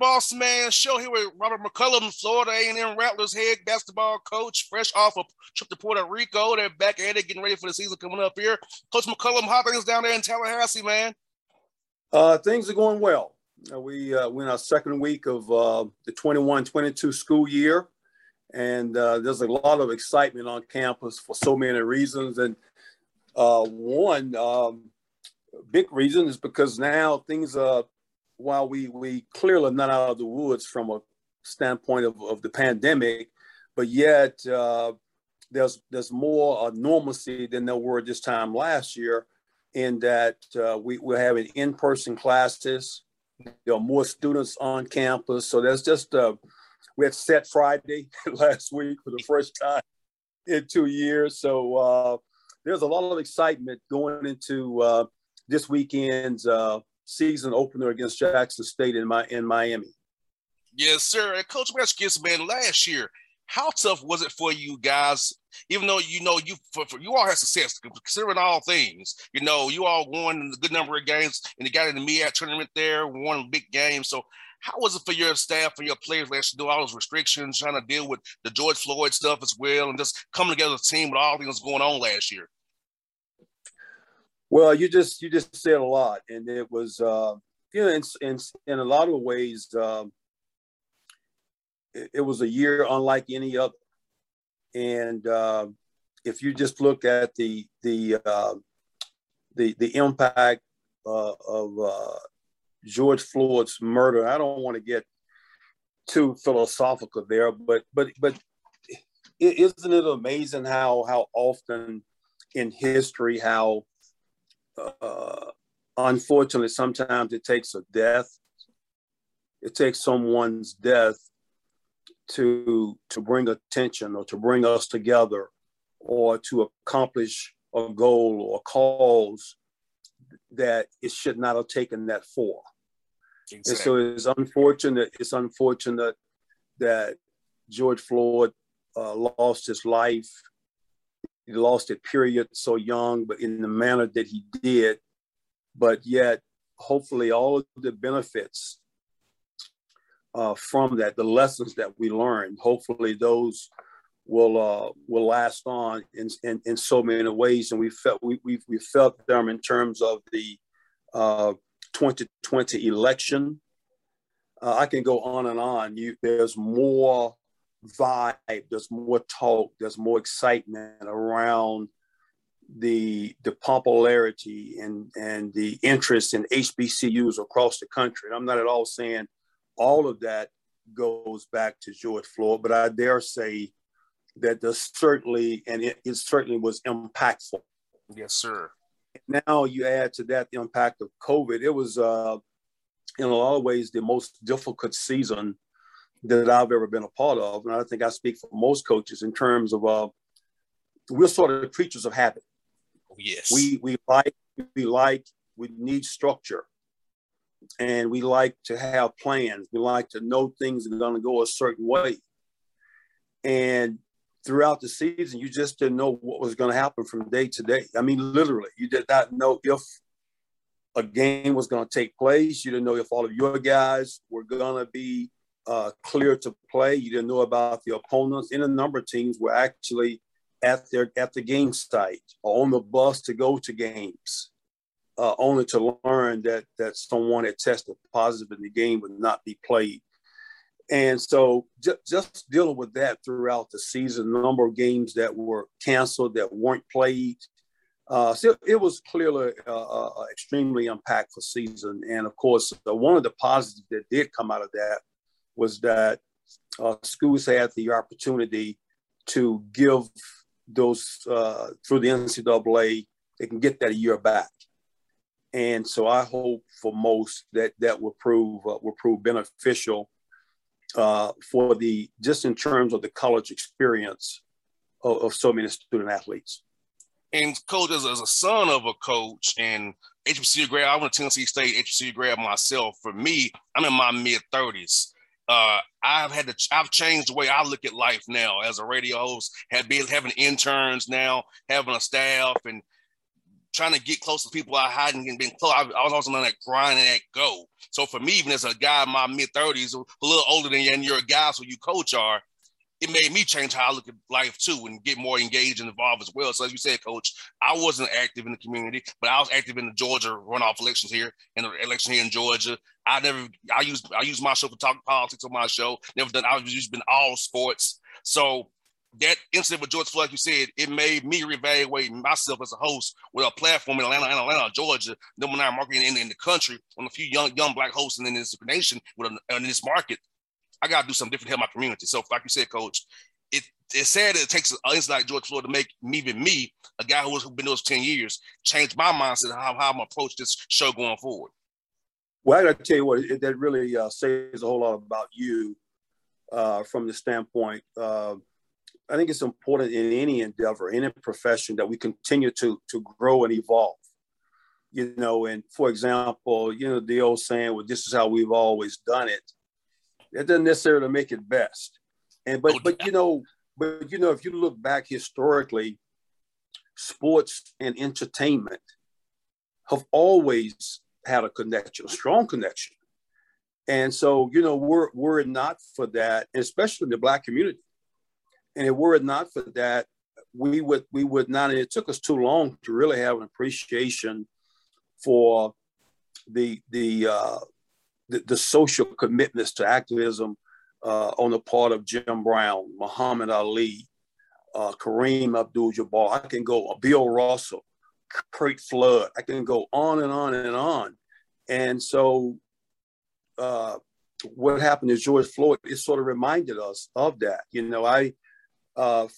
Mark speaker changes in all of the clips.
Speaker 1: Boss Man Show here with Robert McCullum, Florida A&M Rattlers head basketball coach, fresh off a trip to Puerto Rico. They're back at it, getting ready for the season coming up here. Coach McCullum, how things down there in Tallahassee, man?
Speaker 2: Uh, things are going well. Uh, we uh, we're in our second week of uh, the 21-22 school year, and uh, there's a lot of excitement on campus for so many reasons. And uh, one um, big reason is because now things are while we we clearly not out of the woods from a standpoint of, of the pandemic, but yet uh, there's there's more uh, normalcy than there were this time last year, in that uh, we, we're having in-person classes. There are more students on campus, so that's just uh, we had set Friday last week for the first time in two years. So uh, there's a lot of excitement going into uh, this weekend's season opener against Jackson State in my in Miami.
Speaker 1: Yes, sir. And Coach Westkiss, man, last year, how tough was it for you guys? Even though you know you for, for, you all had success, considering all things, you know you all won a good number of games, and you got in the MEAC tournament there, won big game. So, how was it for your staff and your players last year, do all those restrictions, trying to deal with the George Floyd stuff as well, and just coming together as a team with all things going on last year?
Speaker 2: Well, you just you just said a lot, and it was uh, you know in in, in a lot of ways um, it, it, was a year unlike any other, and uh, if you just look at the the uh, the the impact uh, of uh, George Floyd's murder, I don't want to get too philosophical there, but but but isn't it amazing how how often in history how uh, unfortunately, sometimes it takes a death. It takes someone's death to to bring attention or to bring us together or to accomplish a goal or a cause that it should not have taken that for. Exactly. And so it's unfortunate. It's unfortunate that George Floyd uh, lost his life he lost it period so young, but in the manner that he did. But yet, hopefully, all of the benefits uh, from that, the lessons that we learned, hopefully those will uh, will last on in, in, in so many ways. And we felt we, we, we felt them in terms of the uh, 2020 election. Uh, I can go on and on. You, there's more vibe, there's more talk, there's more excitement around the the popularity and and the interest in HBCUs across the country. And I'm not at all saying all of that goes back to George Floyd, but I dare say that there's certainly and it, it certainly was impactful.
Speaker 1: Yes, sir.
Speaker 2: Now you add to that the impact of COVID. It was uh, in a lot of ways the most difficult season that I've ever been a part of. And I think I speak for most coaches in terms of uh, we're sort of creatures of habit.
Speaker 1: Oh, yes.
Speaker 2: We we like we like we need structure, and we like to have plans. We like to know things are going to go a certain way. And throughout the season, you just didn't know what was going to happen from day to day. I mean, literally, you did not know if a game was going to take place. You didn't know if all of your guys were going to be uh, clear to play. You didn't know about the opponents. And a number of teams were actually at their at the game site or on the bus to go to games, uh, only to learn that that someone had tested positive and the game would not be played. And so just, just dealing with that throughout the season, number of games that were canceled, that weren't played. Uh, so it was clearly uh, uh, extremely impactful season. And of course, one of the positives that did come out of that was that uh, schools had the opportunity to give those uh, through the NCAA, they can get that a year back. And so I hope for most that that will prove uh, will prove beneficial uh, for the just in terms of the college experience of, of so many student athletes.
Speaker 1: And coach, as, as, a son of a coach and HBCU grad, I went to Tennessee State HBCU grad myself. For me, I'm in my mid 30s uh, I've had to I've changed the way I look at life now as a radio host, have been having interns now, having a staff and trying to get close to people I hadn't been close. I, I was also on that grind and that go. So for me, even as a guy in my mid 30s, a little older than you, and you're a guy, so you coach are, it made me change how I look at life too and get more engaged and involved as well. So as you said, coach, I wasn't active in the community, but I was active in the Georgia runoff elections here and the election here in Georgia. I never I use I use my show for talk politics on my show. Never done I've just been all sports. So that incident with George Floyd, like you said, it made me reevaluate myself as a host with a platform in Atlanta, Atlanta, Georgia, number nine market in, in the country, on a few young young black hosts in this nation with a, in this market. I got to do something different to help my community. So, like you said, Coach, it it's sad that it takes an incident like George Floyd to make me, even me, a guy who has been those 10 years, change my mindset how, how I'm approach this show going forward.
Speaker 2: Well, I got to tell you what, it, that really uh, says a whole lot about you uh, from the standpoint. Uh, I think it's important in any endeavor, any profession, that we continue to to grow and evolve. You know, and for example, you know, the old saying, "Well, this is how we've always done it." It doesn't necessarily make it best. And but oh, but you know, but you know, if you look back historically, sports and entertainment have always had a connection, a strong connection. And so, you know, were, were it not for that, especially in the black community, and were it not for that, we would we would not, and it took us too long to really have an appreciation for the the uh, the, the social commitments to activism uh, on the part of Jim Brown, Muhammad Ali, uh, Kareem Abdul-Jabbar. I can go Bill Russell, Curt Flood. I can go on and on and on. And so, uh, what happened to George Floyd? It sort of reminded us of that. You know, I, uh,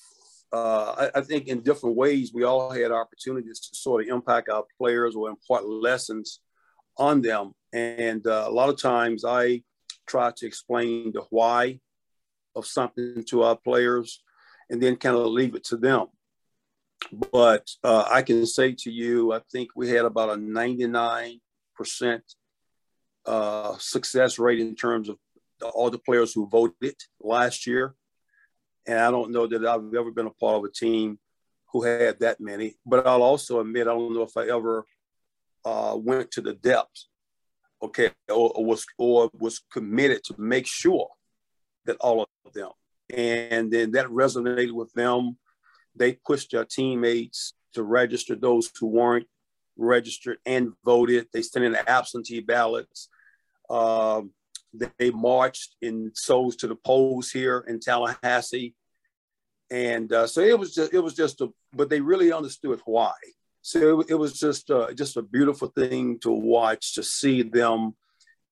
Speaker 2: uh, I, I, think in different ways we all had opportunities to sort of impact our players or impart lessons on them. And uh, a lot of times I try to explain the why of something to our players and then kind of leave it to them. But uh, I can say to you, I think we had about a 99% uh, success rate in terms of all the players who voted last year. And I don't know that I've ever been a part of a team who had that many. But I'll also admit, I don't know if I ever uh, went to the depths, okay, or, or, was or was committed to make sure that all of them, and then that resonated with them. They pushed their teammates to register those who weren't registered and voted. They sent in absentee ballots. Um, they marched in souls to the polls here in Tallahassee, and uh, so it was just it was just a. But they really understood why so it, was just uh, just a beautiful thing to watch to see them,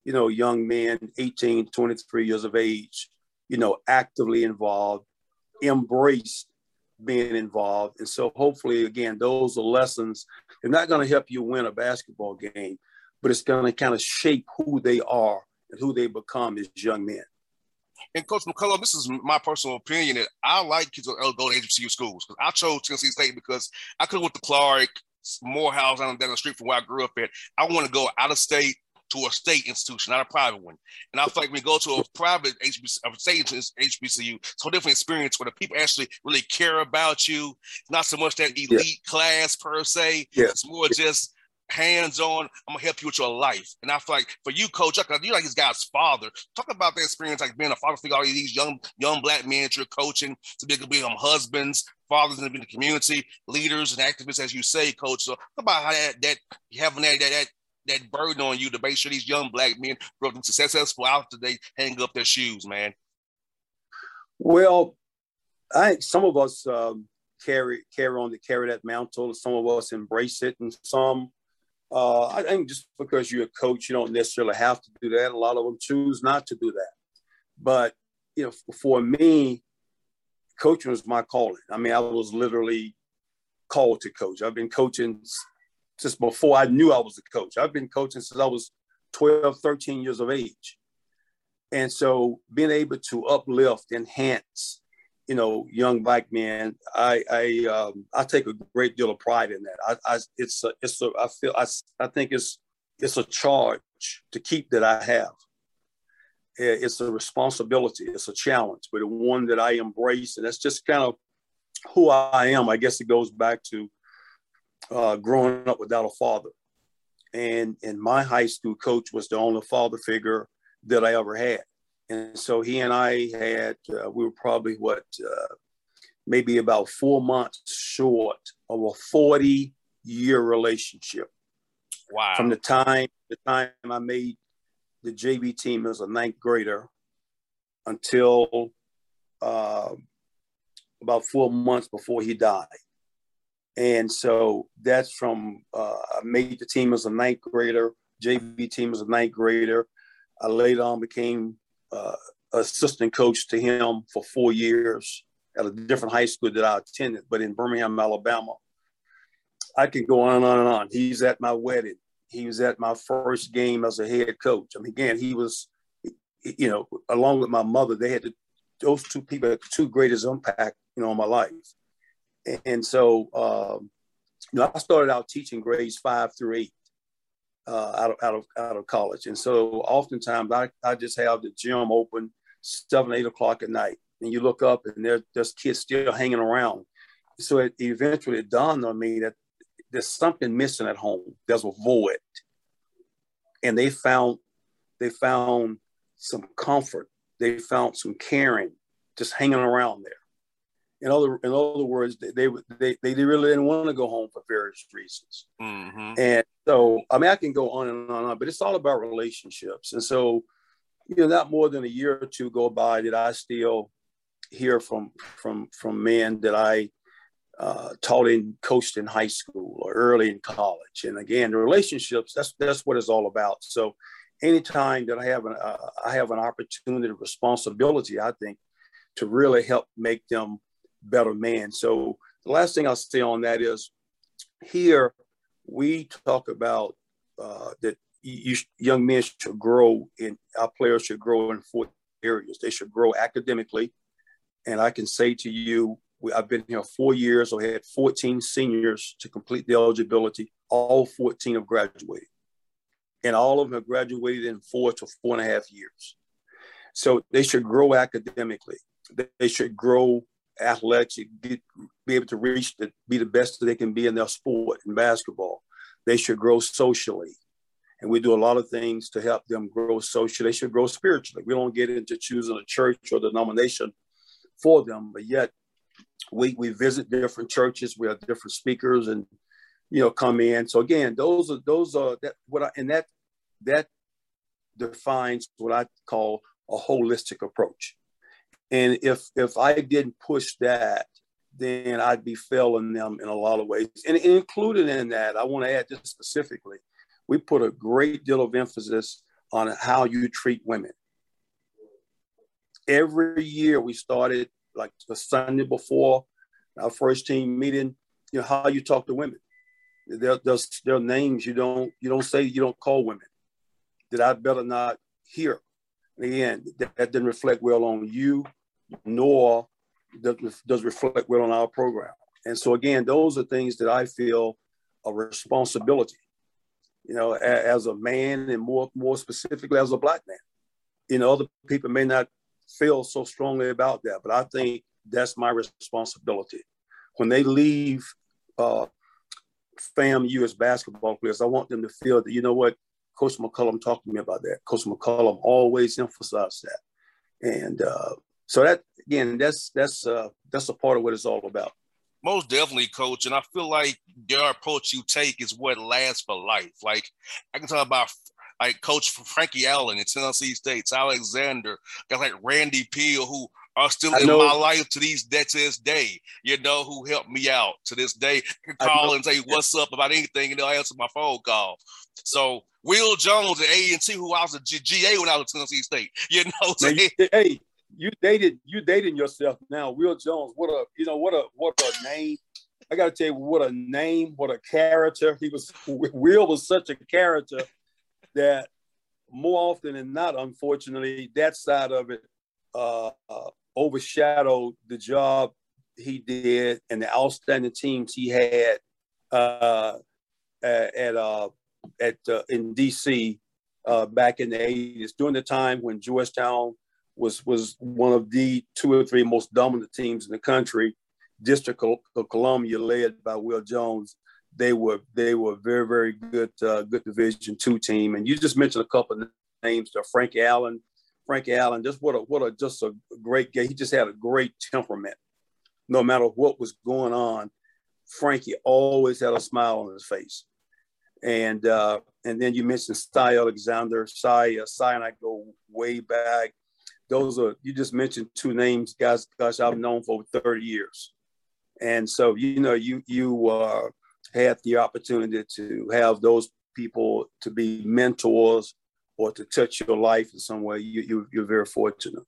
Speaker 2: you know, young men, 18, 23 years of age, you know, actively involved, embraced being involved. And so hopefully, again, those are lessons. They're not going to help you win a basketball game, but it's going to kind of shape who they are and who they become as young men.
Speaker 1: And Coach McCullough, this is my personal opinion that I like kids to go to HBCU schools because I chose Tennessee State because I could have went to Clark, Morehouse down, down the street from where I grew up at. I want to go out of state to a state institution, not a private one. And I feel like when we go to a private HBC, a state HBCU, it's a different experience where the people actually really care about you. It's not so much that elite yeah. class per se. Yeah. It's more just hands-on. I'm gonna help you with your life. And I feel like for you, coach, you're like this guy's father. Talk about that experience, like being a father figure, all these young young black men that you're coaching to be able to become husbands, fathers in the community, leaders and activists, as you say, coach. So talk about how that that having that that that that burden on you to make sure these young black men grow up successful after they hang up their shoes, man.
Speaker 2: Well, I think some of us um, carry carry on to carry that mantle. Some of us embrace it, and some uh, I think just because you're a coach, you don't necessarily have to do that. A lot of them choose not to do that. But you know, for me, coaching was my calling. I mean, I was literally called to coach. I've been coaching since before I knew I was a coach. I've been coaching since I was 12, 13 years of age. And so being able to uplift, enhance, you know, young black men, I I um, I take a great deal of pride in that. I, I it's a, it's a, I feel I, I think it's it's a charge to keep that I have. It's a responsibility. It's a challenge, but one that I embrace, and that's just kind of who I am. I guess it goes back to uh, growing up without a father, and and my high school coach was the only father figure that I ever had. And so he and I had, uh, we were probably what, uh, maybe about four months short of a 40 year relationship.
Speaker 1: Wow.
Speaker 2: From the time, the time I made the JV team as a ninth grader until uh, about four months before he died. And so that's from, uh, I made the team as a ninth grader, JV team as a ninth grader. I later on became uh, assistant coach to him for four years at a different high school that I attended, but in Birmingham, Alabama. I can go on and on and on. He's at my wedding. He was at my first game as a head coach. I mean, again, he was, you know, along with my mother, they had those two people had the two greatest impact, you know, on my life. And so, um, you know, I started out teaching grades five through eight uh, out of out of out of college, and so oftentimes I, I just have the gym open seven eight o'clock at night, and you look up and there, there's kids still hanging around. So it eventually dawned on me that there's something missing at home. There's a void, and they found they found some comfort. They found some caring, just hanging around there in other in other words, they they they, they really didn't want to go home for various reasons. Mm-hmm. And so, I mean, I can go on and on and on, but it's all about relationships. And so, you know, not more than a year or two go by that I still hear from from from men that I uh, taught in coached in high school or early in college. And again, the relationships that's that's what it's all about. So, anytime that I have an uh, I have an opportunity, responsibility, I think, to really help make them better man. So the last thing I'll say on that is here we talk about uh, that you, young men should grow in our players should grow in four areas. They should grow academically, and I can say to you, I've been here four years. I had 14 seniors to complete the eligibility. All 14 have graduated, and all of them have graduated in four to four and a half years. So they should grow academically. They should grow athletic, get, be able to reach the, be the best they can be in their sport in basketball. They should grow socially. And we do a lot of things to help them grow socially. They should grow spiritually. We don't get into choosing a church or denomination for them, but yet we, we visit different churches. We have different speakers and, you know, come in. So again, those are, those are that, what I, and that, that defines what I call a holistic approach. And if if I didn't push that, then I'd be failing them in a lot of ways. And, and included in that, I want to add just specifically. We put a great deal of emphasis on how you treat women. Every year we started like the Sunday before our first team meeting, you know, how you talk to women. There are names you don't you don't say you don't call women that I better not hear Again, that, that didn't reflect well on you, nor does, reflect well on our program. And so again, those are things that I feel a responsibility, you know, as a man and more more specifically as a black man. You know, other people may not feel so strongly about that, but I think that's my responsibility. When they leave uh, FAMU as basketball players, I want them to feel that, you know what, Coach McCullum talked to me about that. Coach McCullum always emphasized that. And uh, so that, again, that's, that's, uh, that's a part of what it's all about.
Speaker 1: Most definitely, coach. And I feel like your approach you take is what lasts for life. Like I can talk about like Coach Frankie Allen in Tennessee State, Alexander, guys like Randy Peel, who are still in my life to these to this day, you know, who helped me out to this day. I can call and say what's up about anything, and they'll answer my phone call. So Will Jones at A and T, who I was a GA when I was at Tennessee State, you know.
Speaker 2: You, hey, you dated you dating yourself now. Will Jones, what a you know what a what a name. I got to tell you what a name, what a character. He was Will was such a character that more often than not, unfortunately, that side of it uh, uh, overshadowed the job he did and the outstanding teams he had uh, at uh, at uh, in DC uh, back in the 80s during the time when Georgetown was was one of the two or three most dominant teams in the country. District of Columbia, led by Will Jones, they were they were very very good uh, good Division two team. And you just mentioned a couple of names, to Frankie Allen. Frankie Allen, just what a what a just a great guy. He just had a great temperament. No matter what was going on, Frankie always had a smile on his face. And uh, and then you mentioned Cy Alexander. Cy, uh, Cy and I go way back. Those are you just mentioned two names, guys. Gosh, I've known for over 30 years. And so you know you you uh, had the opportunity to have those people to be mentors or to touch your life in some way, you, you, you're very fortunate.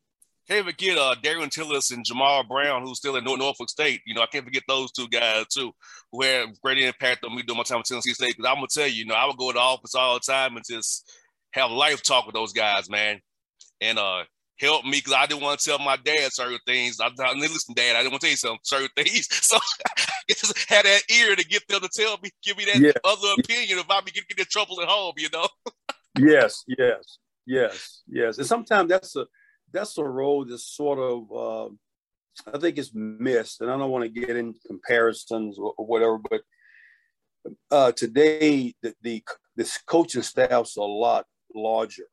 Speaker 1: Can't forget uh, Darian Tillis and Jamal Brown, who's still in Norfolk State. You know, I can't forget those two guys too, who had great impact on me during my time at Tennessee State. Because I'm gonna tell you, you know, I would go to the office all the time and just have life talk with those guys, man, and uh, help me because I didn't want to tell my dad certain things. I, I listen, Dad, I didn't want to tell you some certain things, so I just had that ear to get them to tell me, give me that yeah. other opinion about me getting in trouble at home, you know.
Speaker 2: yes, yes, yes, yes. And sometimes that's a that's a role that's sort of uh, I think it's missed, and I don't want to get in comparisons or, or whatever, but uh, today the, the this coaching staff's a lot larger.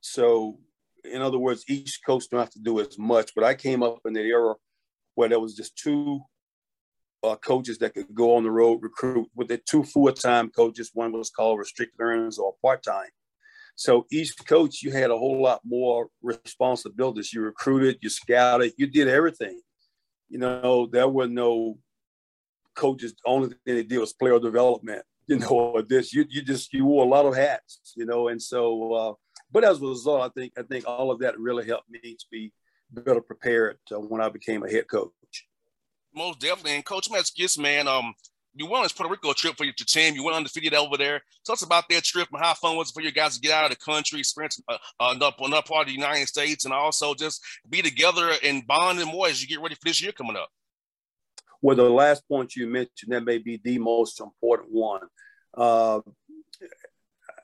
Speaker 2: So, in other words, each coach don't have to do as much. But I came up in the era where there was just two uh, coaches that could go on the road recruit with the two full-time coaches. One was called restricted earnings or part-time. So each coach, you had a whole lot more responsibilities. You recruited, you scouted, you did everything. You know, there were no coaches. Only thing they did was player development. You know, this you you just you wore a lot of hats. You know, and so. Uh, but as a result, I think I think all of that really helped me to be better prepared uh, when I became a head coach.
Speaker 1: Most definitely. And Coach Matskis, man, um, you went on this Puerto Rico trip for your team. You went undefeated over there. Tell us about that trip and how fun was it for you guys to get out of the country, experience uh, uh, another part of the United States, and also just be together and bond and more as you get ready for this year coming up.
Speaker 2: Well, the last point you mentioned that may be the most important one. Uh,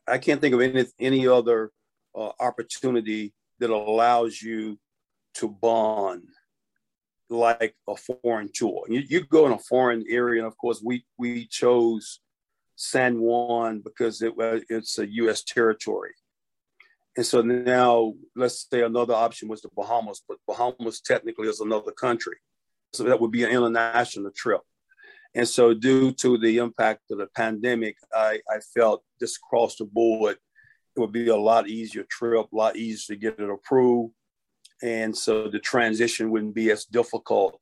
Speaker 2: I can't think of any any other uh, opportunity that allows you to bond like a foreign tour. You, you go in a foreign area, and of course, we we chose San Juan because it it's a U.S. territory. And so now, let's say another option was the Bahamas, but Bahamas technically is another country. So that would be an international trip. And so, due to the impact of the pandemic, I, I felt just across the board, it would be a lot easier trip, a lot easier to get it approved and so the transition wouldn't be as difficult.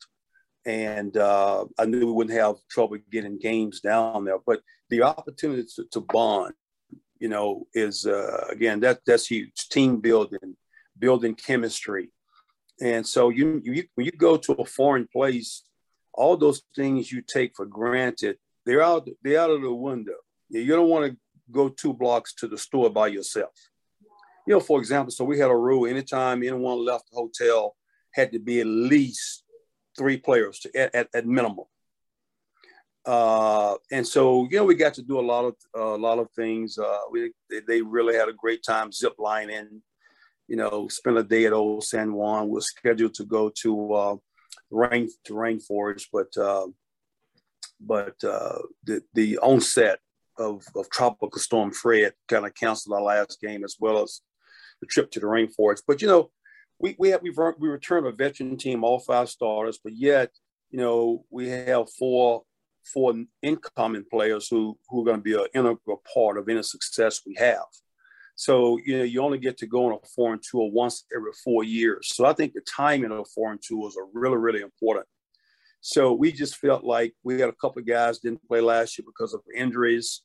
Speaker 2: And uh, I knew we wouldn't have trouble getting games down there. But the opportunity to, to bond, you know, is uh, again that that's huge. Team building, building chemistry, and so you, you when you go to a foreign place, all those things you take for granted, they're out they're out of the window. You don't want to go two blocks to the store by yourself you know, for example, so we had a rule anytime anyone left the hotel had to be at least three players to, at, at, at minimum. Uh, and so, you know, we got to do a lot of uh, a lot of things. Uh, we they, really had a great time zip lining. You know, spent a day at Old San Juan. We are scheduled to go to uh, Rain to Rainforest, but uh, but uh, the the onset of, of Tropical Storm Fred kind of canceled our last game as well as the trip to the rainforest. But you know, we we have we've we returned a veteran team, all five starters, but yet you know we have four four incoming players who who are going to be an integral part of any success we have. So you know you only get to go on a foreign tour once every four years. So I think the timing of foreign tours are really really important. So we just felt like we had a couple of guys didn't play last year because of injuries,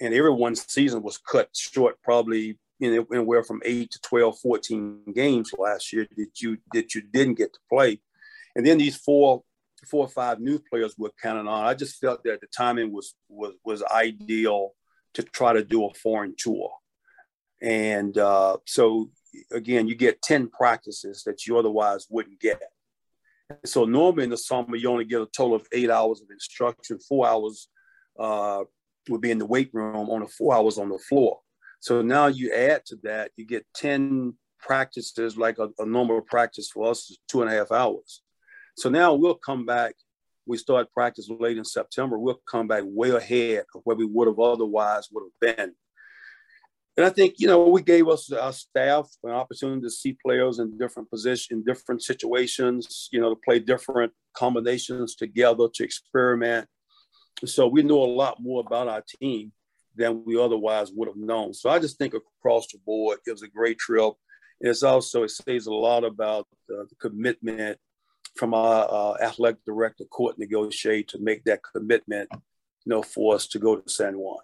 Speaker 2: and everyone's season was cut short probably know, anywhere from eight to 12, 14 games last year that you that you didn't get to play. And then these four four or five new players were counting on. I just felt that the timing was was was ideal to try to do a foreign tour. And uh, so again, you get 10 practices that you otherwise wouldn't get. So normally in the summer, you only get a total of eight hours of instruction, four hours uh, would be in the weight room, on the four hours on the floor. So now you add to that, you get 10 practices, like a, a normal practice for us is two and a half hours. So now we'll come back. We start practice late in September. We'll come back way ahead of where we would have otherwise would have been. And I think, you know, we gave us our staff an opportunity to see players in different positions, in different situations, you know, to play different combinations together, to experiment. So we know a lot more about our team than we otherwise would have known. So I just think across the board, it was a great trip. And it's also, it says a lot about uh, the commitment from our uh, athletic director, Kortne Gosha, to make that commitment, you know, for us to go to San Juan.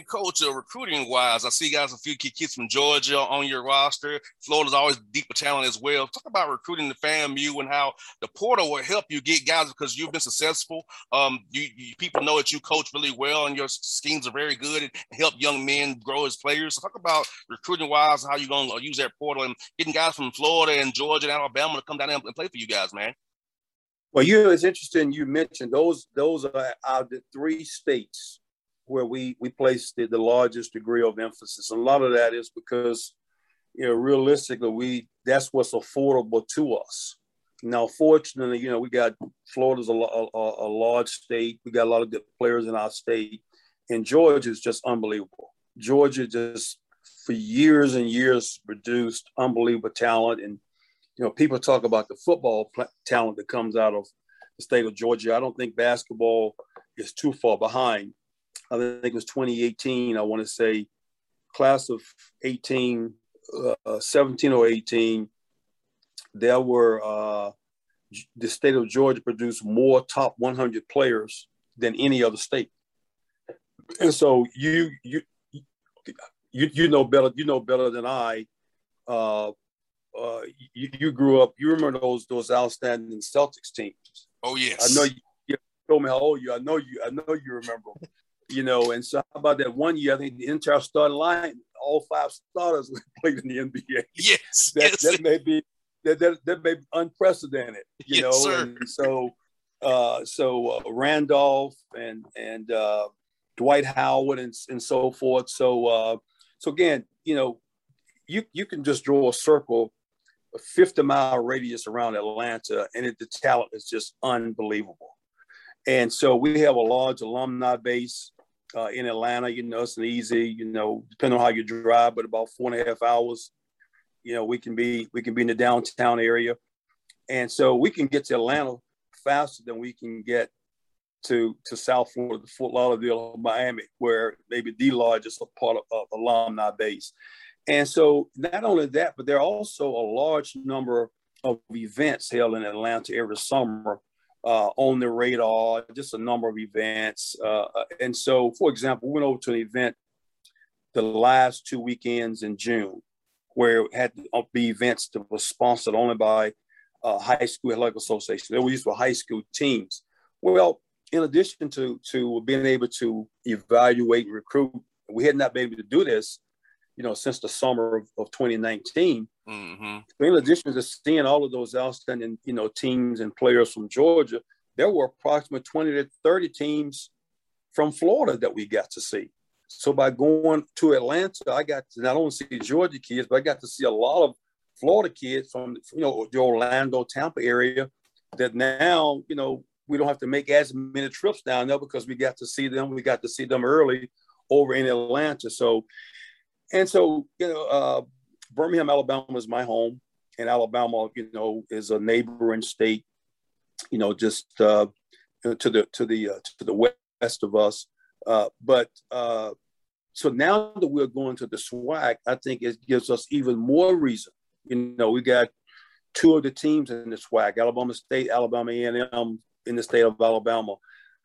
Speaker 1: Coach, uh, recruiting wise, I see guys a few kids from Georgia on your roster. Florida's always deep with talent as well. Talk about recruiting the FAMU and how the portal will help you get guys because you've been successful. Um, you, you, people know that you coach really well and your schemes are very good and help young men grow as players. So talk about recruiting wise, how you're going to use that portal and getting guys from Florida and Georgia and Alabama to come down and play for you guys, man.
Speaker 2: Well, you know, it's interesting you mentioned those those are the three states where we we place the, the largest degree of emphasis. A lot of that is because, you know, realistically, we that's what's affordable to us. Now, fortunately, you know, we got Florida's a, a, a large state. We got a lot of good players in our state, and Georgia is just unbelievable. Georgia just for years and years produced unbelievable talent, and you know, people talk about the football talent that comes out of the state of Georgia. I don't think basketball is too far behind. I think it was 2018, I want to say, class of 18, uh, 17 or 18, there were, uh, the state of Georgia produced more top 100 players than any other state. And so you, you, you, you know better, you know better than I. Uh, uh, you, you grew up, you remember those, those outstanding Celtics teams.
Speaker 1: Oh yes.
Speaker 2: I know you, you told me how old you, I know you, I know you remember you know, and so how about that one year? I think the entire starting line, all five starters played in the NBA.
Speaker 1: Yes,
Speaker 2: that,
Speaker 1: yes.
Speaker 2: that may be that, that, that may be unprecedented, you
Speaker 1: yes,
Speaker 2: know.
Speaker 1: Sir.
Speaker 2: And so, uh, so uh, Randolph and and uh, Dwight Howard and and so forth. So, uh, so again, you know, you you can just draw a circle, a 50 mile radius around Atlanta, and it, the talent is just unbelievable. And so we have a large alumni base uh, in Atlanta. You know, it's an easy, you know, depending on how you drive, but about four and a half hours. You know, we can be we can be in the downtown area, and so we can get to Atlanta faster than we can get to to South Florida, Fort Lauderdale, Miami, where maybe the largest part of, of alumni base. And so not only that, but there are also a large number of events held in Atlanta every summer uh, on the radar, just a number of events. Uh, and so, for example, we went over to an event the last two weekends in June, where it had to be events that were sponsored only by uh, high school athletic association. They were used for high school teams. Well, in addition to to being able to evaluate and recruit, we had not been able to do this you know, since the summer of, of 2019. Mm-hmm. In addition to seeing all of those outstanding, you know, teams and players from Georgia, there were approximately 20 to 30 teams from Florida that we got to see. So by going to Atlanta, I got to not only see Georgia kids, but I got to see a lot of Florida kids from you know the Orlando, Tampa area. That now you know we don't have to make as many trips down there because we got to see them. We got to see them early over in Atlanta. So, and so you know, uh, Birmingham, Alabama is my home, and Alabama, you know, is a neighboring state. You know, just uh, to the to the uh, to the west of us. Uh, but uh, so now that we're going to the SWAC, I think it gives us even more reason. You know, we got two of the teams in the SWAC: Alabama State, Alabama A&M in the state of Alabama.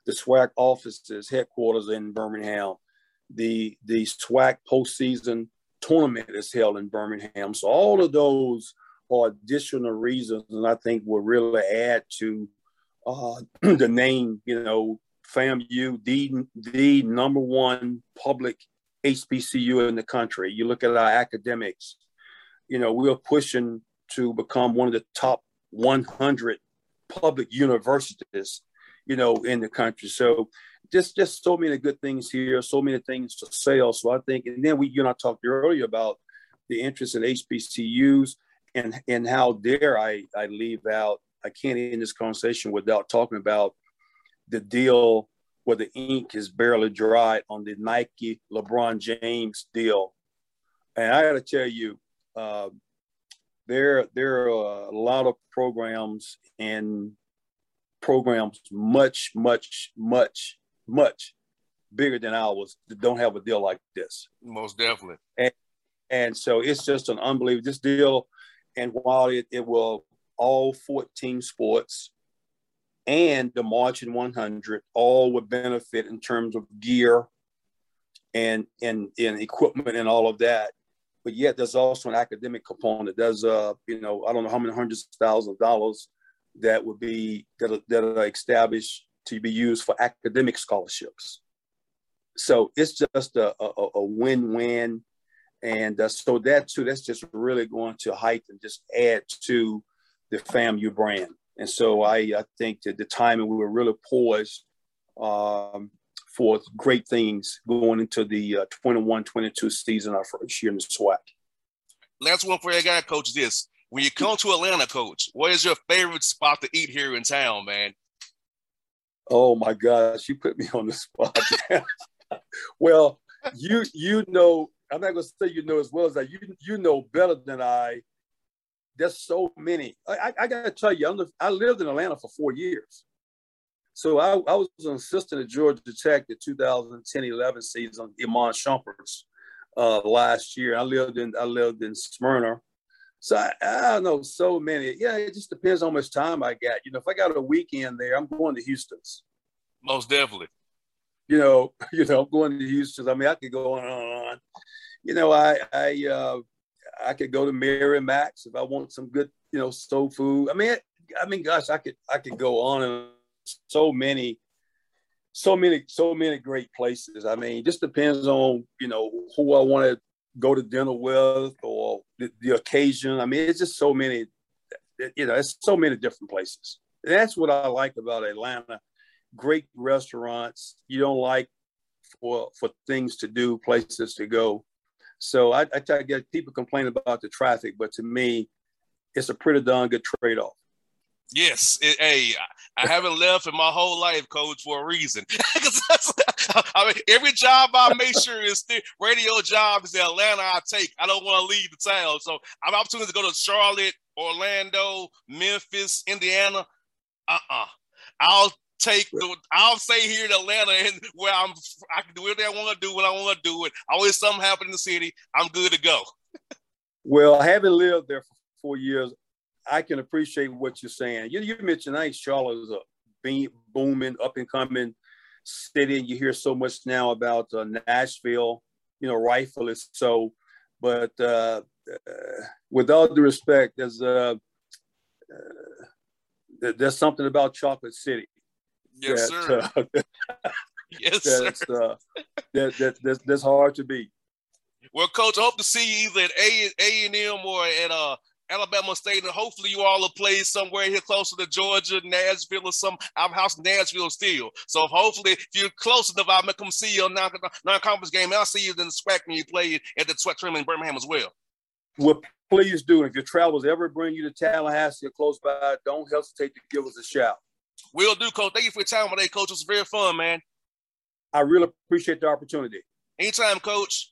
Speaker 2: The SWAC offices, headquarters in Birmingham. The the SWAC postseason tournament is held in Birmingham. So all of those are additional reasons, and I think will really add to uh, the name. You know, FAMU, the the number one public HBCU in the country. You look at our academics. You know, we're pushing to become one of the top 100 public universities, you know, in the country. So just just so many good things here, so many things to sell. So I think, and then we, you know, I talked earlier about the interest in HBCUs and and how dare I I leave out. I can't end this conversation without talking about the deal where the ink is barely dried on the Nike LeBron James deal. And I got to tell you, uh, there there are a lot of programs and programs much much much much bigger than ours that don't have a deal like this.
Speaker 1: Most definitely.
Speaker 2: And, and so it's just an unbelievable this deal and while it, it will all 14 sports and the marching 100 all would benefit in terms of gear and and, and equipment and all of that. But yet there's also an academic component. There's uh, you know, I don't know how many hundreds of thousands of dollars that would be that are, that are established to be used for academic scholarships. So it's just a, a, a win-win, and uh, so that too, that's just really going to heighten, just add to the FAMU brand. And so I, I think that the timing we were really poised um, for great things going into the uh, 21 22 season, our first year in the SWAC.
Speaker 1: Last one for you guy, coach. This when you come to Atlanta, coach, what is your favorite spot to eat here in town, man?
Speaker 2: Oh my gosh, you put me on the spot. well, you you know, I'm not gonna say you know as well as that. You you know better than I. There's so many. I, I, gotta tell you, I lived in Atlanta for four years. So I, I was an assistant at Georgia Tech the 2010-11 season, Iman Shumpert's uh, last year. I lived in I lived in Smyrna. So I, I, don't know so many. Yeah, it just depends on how much time I got. You know, if I got a weekend there, I'm going to Houston's.
Speaker 1: Most definitely.
Speaker 2: You know, you know, I'm going to Houston's. I mean, I could go on and on. You know, I I uh, I could go to Mary Mac's if I want some good, you know, soul food. I mean, I mean, gosh, I could I could go on and so many, so many, so many great places. I mean, just depends on you know who I want to go to dinner with or the, the, occasion. I mean, it's just so many. You know, it's so many different places. That's what I like about Atlanta. Great restaurants. You don't like for for things to do, places to go. So I, I try to get people complain about the traffic, but to me, it's a pretty darn good trade off.
Speaker 1: Yes, it, hey, I haven't left in my whole life, coach, for a reason. I mean, every job I make sure is radio job is in Atlanta. I take. I don't want to leave the town, so I have opportunity to go to Charlotte, Orlando, Memphis, Indiana. Uh uh-uh. uh, i will take the. I'll stay here in Atlanta and where I'm. I can do whatever I want to do. What I want to do. It always something happen in the city. I'm good to go.
Speaker 2: well, I haven't lived there for four years. I can appreciate what you're saying. You, you mentioned I Charlotte is a beam, booming, up and coming city, and you hear so much now about uh, Nashville. You know, rightfully so. But uh, uh, with all due respect, there's uh, uh there's something about Chocolate City.
Speaker 1: Yes, that, sir. Uh, yes,
Speaker 2: that's,
Speaker 1: sir.
Speaker 2: that, that, that's, that's hard to beat.
Speaker 1: Well, coach, I hope to see you either at A A and M or at uh Alabama State, and hopefully you all will play somewhere here closer to Georgia, Nashville, or some our house in Nashville still. So hopefully, if you're close enough, I'm gonna come see you on non-conference game. I'll see you in the SWAC when you play at the SWAC tournament in Birmingham as well.
Speaker 2: Well, please do. If your travels ever bring you to Tallahassee or close by, don't hesitate to give us a shout.
Speaker 1: Will do, Coach. Thank you for your time today, Coach. It was very fun, man.
Speaker 2: I really appreciate the opportunity.
Speaker 1: Anytime, Coach.